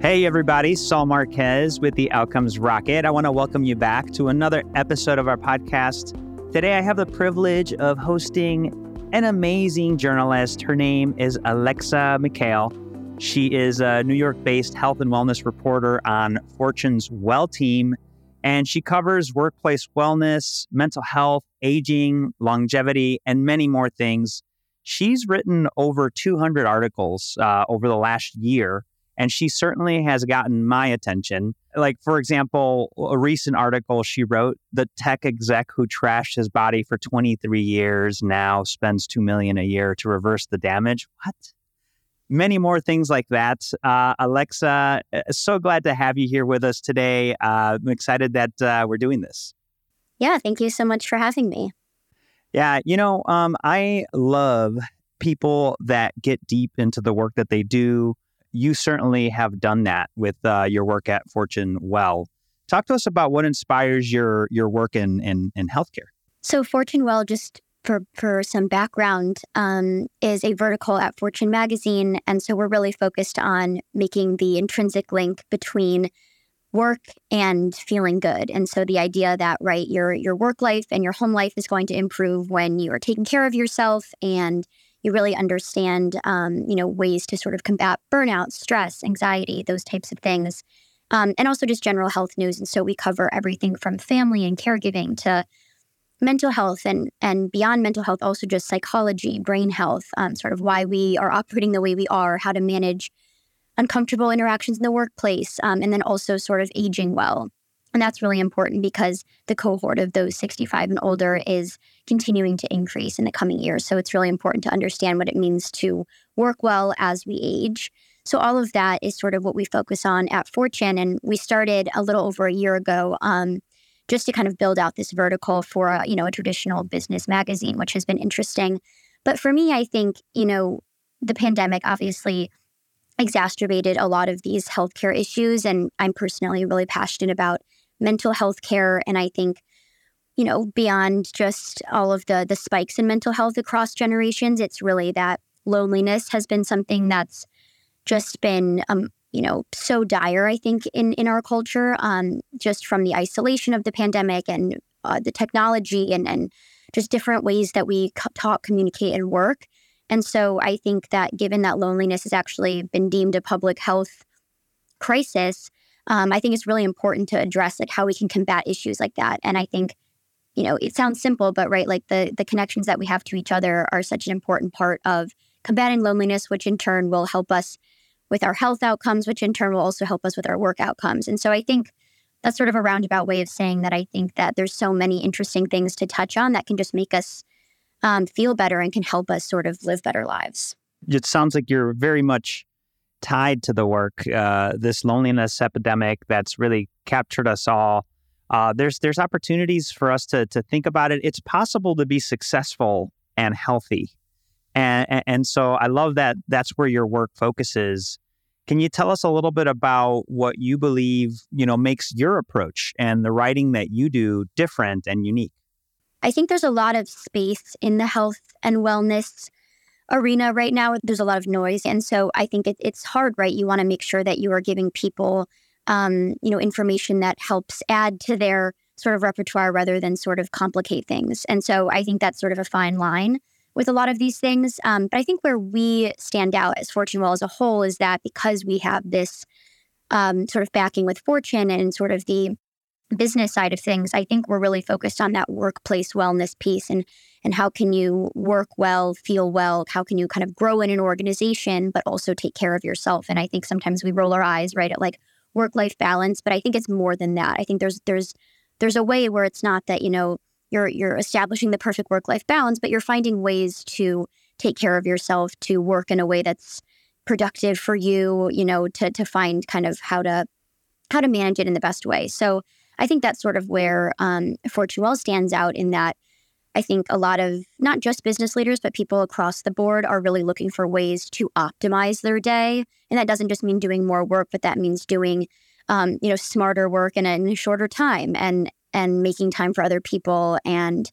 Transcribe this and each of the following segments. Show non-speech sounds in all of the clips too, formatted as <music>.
Hey, everybody, Saul Marquez with the Outcomes Rocket. I want to welcome you back to another episode of our podcast. Today, I have the privilege of hosting an amazing journalist. Her name is Alexa Mikhail. She is a New York based health and wellness reporter on Fortune's Well Team, and she covers workplace wellness, mental health, aging, longevity, and many more things. She's written over 200 articles uh, over the last year and she certainly has gotten my attention. Like, for example, a recent article she wrote the tech exec who trashed his body for 23 years now spends 2 million a year to reverse the damage. What? Many more things like that. Uh, Alexa, uh, so glad to have you here with us today. Uh, I'm excited that uh, we're doing this. Yeah, thank you so much for having me. Yeah, you know, um, I love people that get deep into the work that they do you certainly have done that with uh, your work at Fortune Well. Talk to us about what inspires your your work in in, in healthcare. So Fortune Well, just for for some background, um, is a vertical at Fortune magazine, and so we're really focused on making the intrinsic link between work and feeling good. And so the idea that right your your work life and your home life is going to improve when you are taking care of yourself and you really understand, um, you know, ways to sort of combat burnout, stress, anxiety, those types of things. Um, and also just general health news. And so we cover everything from family and caregiving to mental health and and beyond mental health, also just psychology, brain health, um, sort of why we are operating the way we are, how to manage uncomfortable interactions in the workplace, um, and then also sort of aging well. And that's really important because the cohort of those 65 and older is continuing to increase in the coming years. So it's really important to understand what it means to work well as we age. So all of that is sort of what we focus on at Fortune. And we started a little over a year ago um, just to kind of build out this vertical for a, you know, a traditional business magazine, which has been interesting. But for me, I think, you know, the pandemic obviously exacerbated a lot of these healthcare issues. And I'm personally really passionate about mental health care. And I think, you know, beyond just all of the the spikes in mental health across generations, it's really that loneliness has been something that's just been um, you know, so dire, I think, in, in our culture, um, just from the isolation of the pandemic and uh, the technology and, and just different ways that we talk, communicate, and work. And so I think that given that loneliness has actually been deemed a public health crisis, um, I think it's really important to address like how we can combat issues like that. And I think, you know, it sounds simple, but right, like the the connections that we have to each other are such an important part of combating loneliness, which in turn will help us with our health outcomes, which in turn will also help us with our work outcomes. And so I think that's sort of a roundabout way of saying that I think that there's so many interesting things to touch on that can just make us um, feel better and can help us sort of live better lives. It sounds like you're very much tied to the work, uh, this loneliness epidemic that's really captured us all. Uh, there's there's opportunities for us to to think about it. It's possible to be successful and healthy, and and, and so I love that that's where your work focuses. Can you tell us a little bit about what you believe you know makes your approach and the writing that you do different and unique? I think there's a lot of space in the health and wellness arena right now, there's a lot of noise. And so I think it, it's hard, right? You want to make sure that you are giving people, um, you know, information that helps add to their sort of repertoire rather than sort of complicate things. And so I think that's sort of a fine line with a lot of these things. Um, but I think where we stand out as Fortune Well as a whole is that because we have this um, sort of backing with Fortune and sort of the business side of things, I think we're really focused on that workplace wellness piece and and how can you work well, feel well, how can you kind of grow in an organization but also take care of yourself. And I think sometimes we roll our eyes right at like work life balance, but I think it's more than that. I think there's there's there's a way where it's not that, you know, you're you're establishing the perfect work life balance, but you're finding ways to take care of yourself, to work in a way that's productive for you, you know, to to find kind of how to how to manage it in the best way. So I think that's sort of where um, Fortune Well stands out in that I think a lot of not just business leaders, but people across the board are really looking for ways to optimize their day. And that doesn't just mean doing more work, but that means doing, um, you know, smarter work in a, in a shorter time and and making time for other people and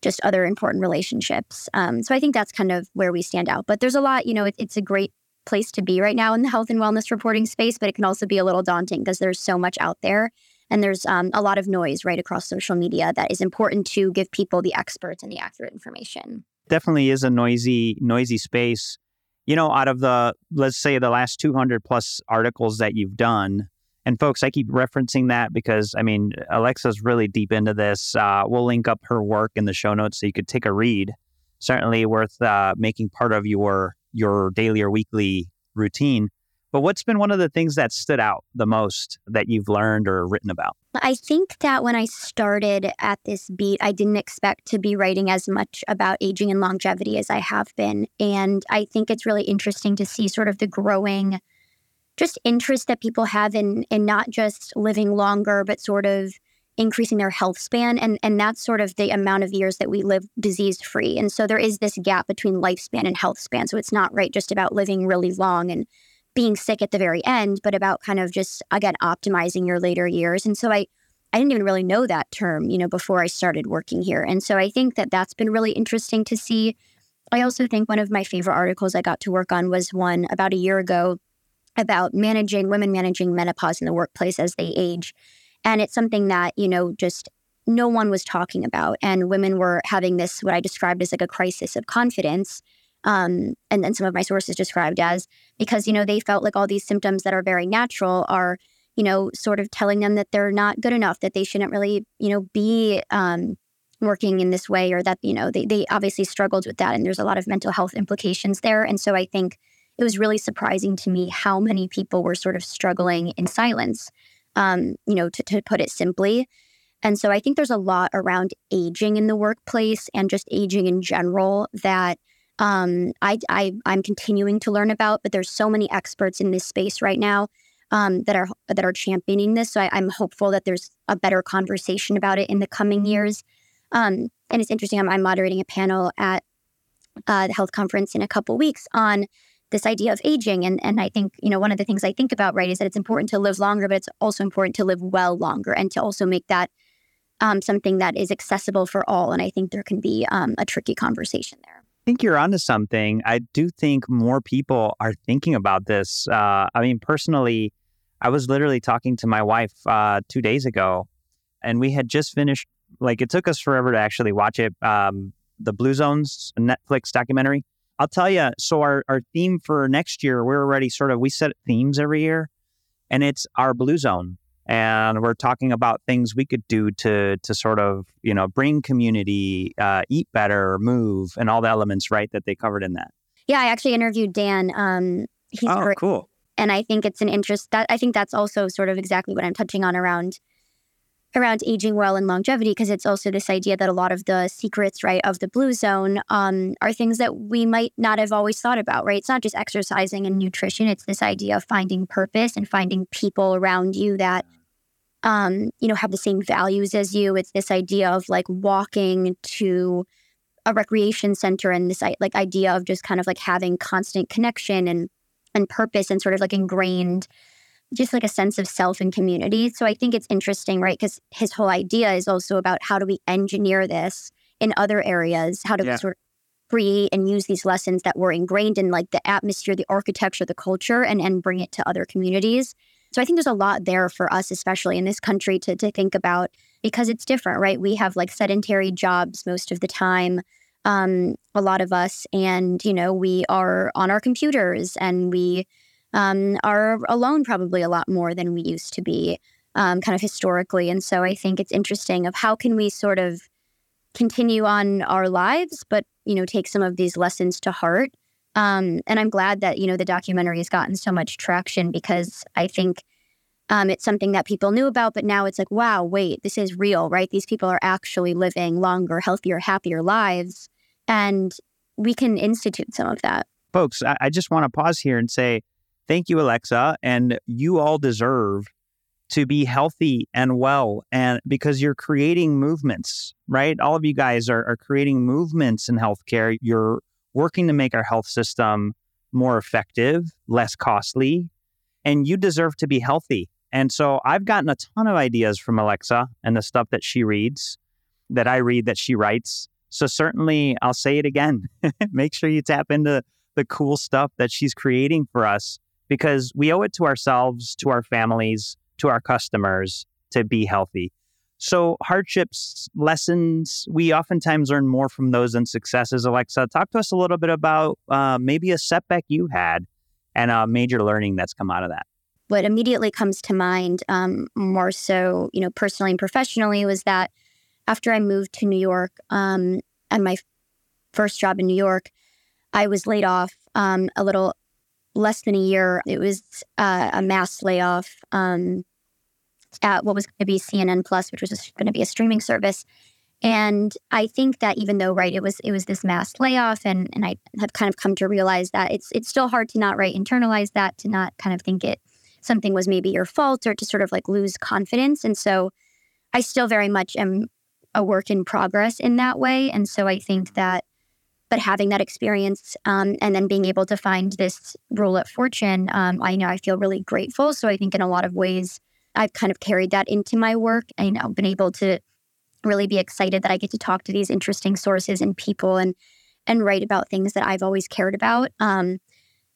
just other important relationships. Um, so I think that's kind of where we stand out. But there's a lot, you know, it, it's a great place to be right now in the health and wellness reporting space, but it can also be a little daunting because there's so much out there. And there's um, a lot of noise right across social media that is important to give people the experts and the accurate information. Definitely is a noisy, noisy space. You know, out of the, let's say, the last 200 plus articles that you've done, and folks, I keep referencing that because I mean, Alexa's really deep into this. Uh, we'll link up her work in the show notes so you could take a read. Certainly worth uh, making part of your your daily or weekly routine. But what's been one of the things that stood out the most that you've learned or written about? I think that when I started at this beat, I didn't expect to be writing as much about aging and longevity as I have been. And I think it's really interesting to see sort of the growing just interest that people have in in not just living longer, but sort of increasing their health span and and that's sort of the amount of years that we live disease free and so there is this gap between lifespan and health span so it's not right just about living really long and being sick at the very end but about kind of just again optimizing your later years and so i i didn't even really know that term you know before i started working here and so i think that that's been really interesting to see i also think one of my favorite articles i got to work on was one about a year ago about managing women managing menopause in the workplace as they age. And it's something that, you know, just no one was talking about. And women were having this, what I described as like a crisis of confidence. Um, and then some of my sources described as because, you know, they felt like all these symptoms that are very natural are, you know, sort of telling them that they're not good enough, that they shouldn't really, you know, be um, working in this way, or that, you know, they, they obviously struggled with that. And there's a lot of mental health implications there. And so I think it was really surprising to me how many people were sort of struggling in silence, um, you know, to, to put it simply. And so I think there's a lot around aging in the workplace and just aging in general that um, I, I I'm continuing to learn about. But there's so many experts in this space right now um, that are that are championing this. So I, am hopeful that there's a better conversation about it in the coming years. Um, and it's interesting. I'm, I'm moderating a panel at uh, the health conference in a couple weeks on this idea of aging. And, and I think, you know, one of the things I think about, right, is that it's important to live longer, but it's also important to live well longer and to also make that um, something that is accessible for all. And I think there can be um, a tricky conversation there. Think you're onto something. I do think more people are thinking about this. Uh, I mean, personally, I was literally talking to my wife uh, two days ago, and we had just finished. Like, it took us forever to actually watch it. Um, the Blue Zones Netflix documentary. I'll tell you. So our our theme for next year, we're already sort of we set themes every year, and it's our blue zone, and we're talking about things we could do to to sort of you know bring community, uh, eat better, move, and all the elements right that they covered in that. Yeah, I actually interviewed Dan. Um, he's oh, great. cool. And I think it's an interest that I think that's also sort of exactly what I'm touching on around around aging well and longevity because it's also this idea that a lot of the secrets right of the blue zone um, are things that we might not have always thought about right it's not just exercising and nutrition it's this idea of finding purpose and finding people around you that um, you know have the same values as you it's this idea of like walking to a recreation center and this like idea of just kind of like having constant connection and and purpose and sort of like ingrained just like a sense of self and community. So I think it's interesting, right? Because his whole idea is also about how do we engineer this in other areas? How do yeah. we sort of create and use these lessons that were ingrained in like the atmosphere, the architecture, the culture, and, and bring it to other communities? So I think there's a lot there for us, especially in this country, to, to think about because it's different, right? We have like sedentary jobs most of the time. Um, a lot of us, and you know, we are on our computers and we um, are alone probably a lot more than we used to be, um, kind of historically. And so I think it's interesting of how can we sort of continue on our lives, but you know, take some of these lessons to heart. Um, and I'm glad that you know the documentary has gotten so much traction because I think um, it's something that people knew about, but now it's like, wow, wait, this is real, right? These people are actually living longer, healthier, happier lives, and we can institute some of that. Folks, I, I just want to pause here and say Thank you, Alexa. And you all deserve to be healthy and well and because you're creating movements right all of you guys are, are creating movements in healthcare you're working to make our health system more effective less costly and you deserve to be healthy. And so i've gotten a ton of ideas from alexa and the stuff that she reads that i read that she writes. So certainly i'll say it again. <laughs> Make sure you tap into the cool stuff that she's creating for us because we owe it to ourselves, to our families, to our customers to be healthy. So, hardships, lessons, we oftentimes learn more from those than successes. Alexa, talk to us a little bit about uh, maybe a setback you had and a major learning that's come out of that. What immediately comes to mind, um, more so, you know, personally and professionally, was that after I moved to New York um, and my first job in New York, I was laid off um, a little less than a year. It was uh, a mass layoff um, at what was going to be CNN Plus, which was just going to be a streaming service. And I think that even though right, it was it was this mass layoff, and and I have kind of come to realize that it's it's still hard to not right internalize that to not kind of think it something was maybe your fault or to sort of like lose confidence. And so I still very much am a work in progress in that way. And so I think that but having that experience um, and then being able to find this role at Fortune, um, I know I feel really grateful. So I think in a lot of ways, I've kind of carried that into my work and you know, been able to really be excited that I get to talk to these interesting sources and people and and write about things that I've always cared about. Um,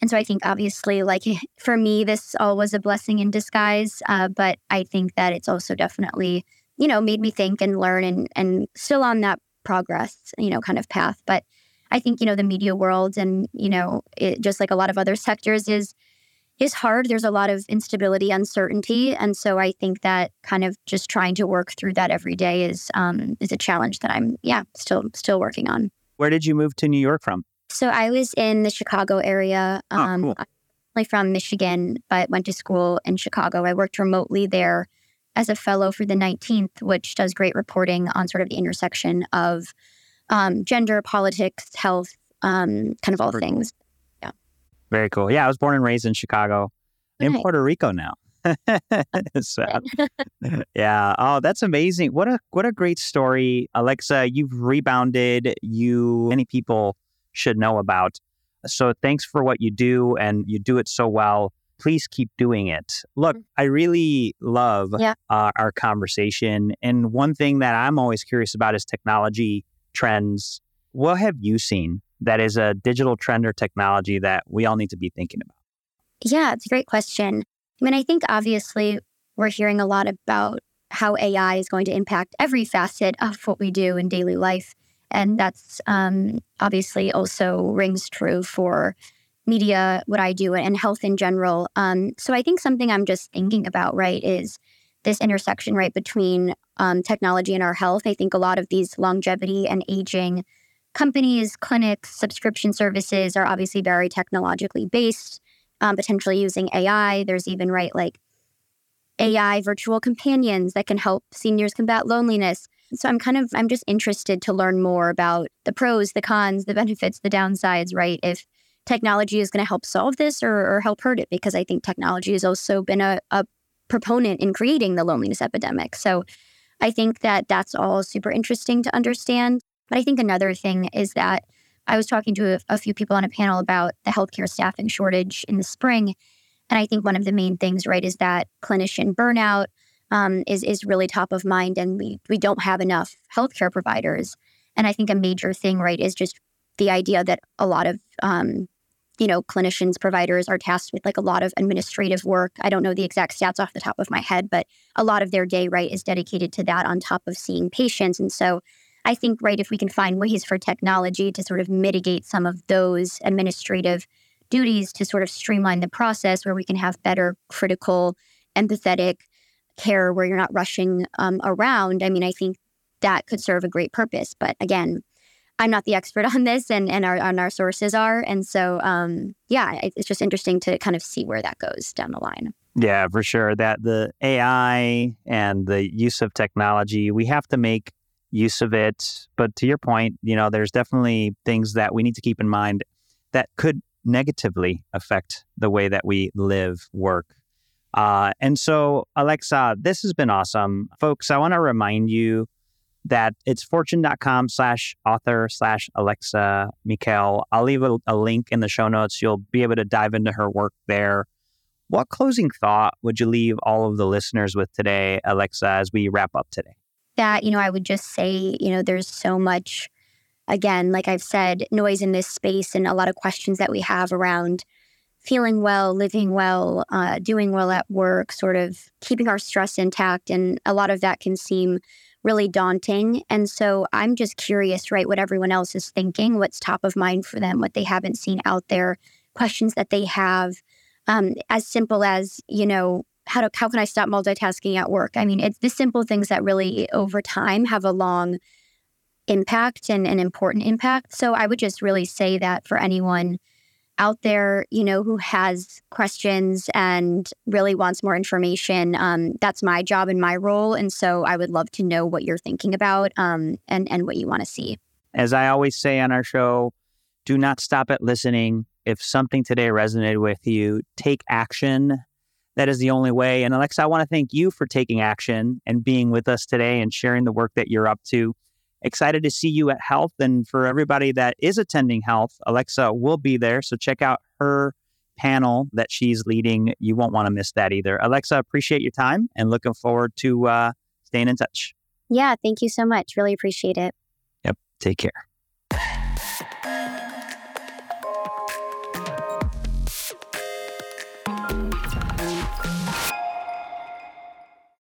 and so I think obviously, like <laughs> for me, this all was a blessing in disguise. Uh, but I think that it's also definitely, you know, made me think and learn and and still on that progress, you know, kind of path. But I think, you know, the media world and, you know, it, just like a lot of other sectors is is hard. There's a lot of instability, uncertainty, and so I think that kind of just trying to work through that every day is um, is a challenge that I'm yeah still still working on. Where did you move to New York from? So I was in the Chicago area. Oh, um, cool. I'm from Michigan, but went to school in Chicago. I worked remotely there as a fellow for the 19th, which does great reporting on sort of the intersection of um, gender, politics, health, um, kind of all things. Very cool. Yeah, I was born and raised in Chicago, in Puerto Rico now. <laughs> so, <laughs> yeah. Oh, that's amazing. What a what a great story, Alexa. You've rebounded. You many people should know about. So thanks for what you do, and you do it so well. Please keep doing it. Look, mm. I really love yeah. uh, our conversation, and one thing that I'm always curious about is technology trends. What have you seen that is a digital trend or technology that we all need to be thinking about? Yeah, it's a great question. I mean, I think obviously we're hearing a lot about how AI is going to impact every facet of what we do in daily life. And that's um, obviously also rings true for media, what I do, and health in general. Um, so I think something I'm just thinking about, right, is this intersection right between um, technology and our health. I think a lot of these longevity and aging companies, clinics, subscription services are obviously very technologically based, um, potentially using AI. There's even right like AI virtual companions that can help seniors combat loneliness. So I'm kind of I'm just interested to learn more about the pros, the cons, the <laughs> benefits, the downsides, right? If technology is going to help solve this or, or, help hurt it, because I think technology has also been a, a proponent in creating the loneliness epidemic. So I think that that's all super interesting to understand. But I think another thing is that I was talking to a, a few people on a panel about the healthcare staffing shortage in the spring. And I think one of the main things, right, is that clinician burnout um, is is really top of mind, and we we don't have enough healthcare providers. And I think a major thing, right, is just the idea that a lot of um, you know, clinicians, providers are tasked with like a lot of administrative work. I don't know the exact stats off the top of my head, but a lot of their day, right, is dedicated to that on top of seeing patients. And so I think, right, if we can find ways for technology to sort of mitigate some of those administrative duties to sort of streamline the process where we can have better critical, empathetic care where you're not rushing um, around, I mean, I think that could serve a great purpose. But again, I'm not the expert <laughs> on this, and and our and our sources are, and so um, yeah, it's just interesting to kind of see where that goes down the line. Yeah, for sure. That the AI and the use of technology, we have to make use of it. But to your point, you know, there's definitely things that we need to keep in mind that could negatively affect the way that we live, work. Uh, and so, Alexa, this has been awesome. Folks, I want to remind you that it's fortune.com slash author slash Alexa Mikhail. I'll leave a, a, link in the show notes. You'll be able to dive into her work there. What closing thought would you leave all of the listeners with today, Alexa, as we wrap up today? That, you know, I would just say, you know, there's so much again, like I've said, noise in this space and a lot of questions that we have around feeling well, living well, uh, doing well at work, sort of keeping our stress intact. And a lot of that can seem really daunting. And so I'm just curious, right, what everyone else is thinking, what's top of mind for them, what they haven't seen out there, questions that they have, um, as simple as, you know, how, to, how can I stop multitasking at work? I mean, it's the simple things that really over time have a long impact and an important impact. So I would just really say that for anyone out there, you know, who has questions and really wants more information, um, that's my job and my role. And so I would love to know what you're thinking about um, and, and what you want to see. As I always say on our show, do not stop at listening. If something today resonated with you, take action. That is the only way. And Alexa, I want to thank you for taking action and being with us today and sharing the work that you're up to excited to see you at HLTH. And for everybody that is attending HLTH, Alexa will be there. So check out her panel that she's leading. You won't want to miss that either. Alexa, appreciate your time and looking forward to uh, staying in touch. Yeah, thank you so much. Really appreciate it. Yep. Take care.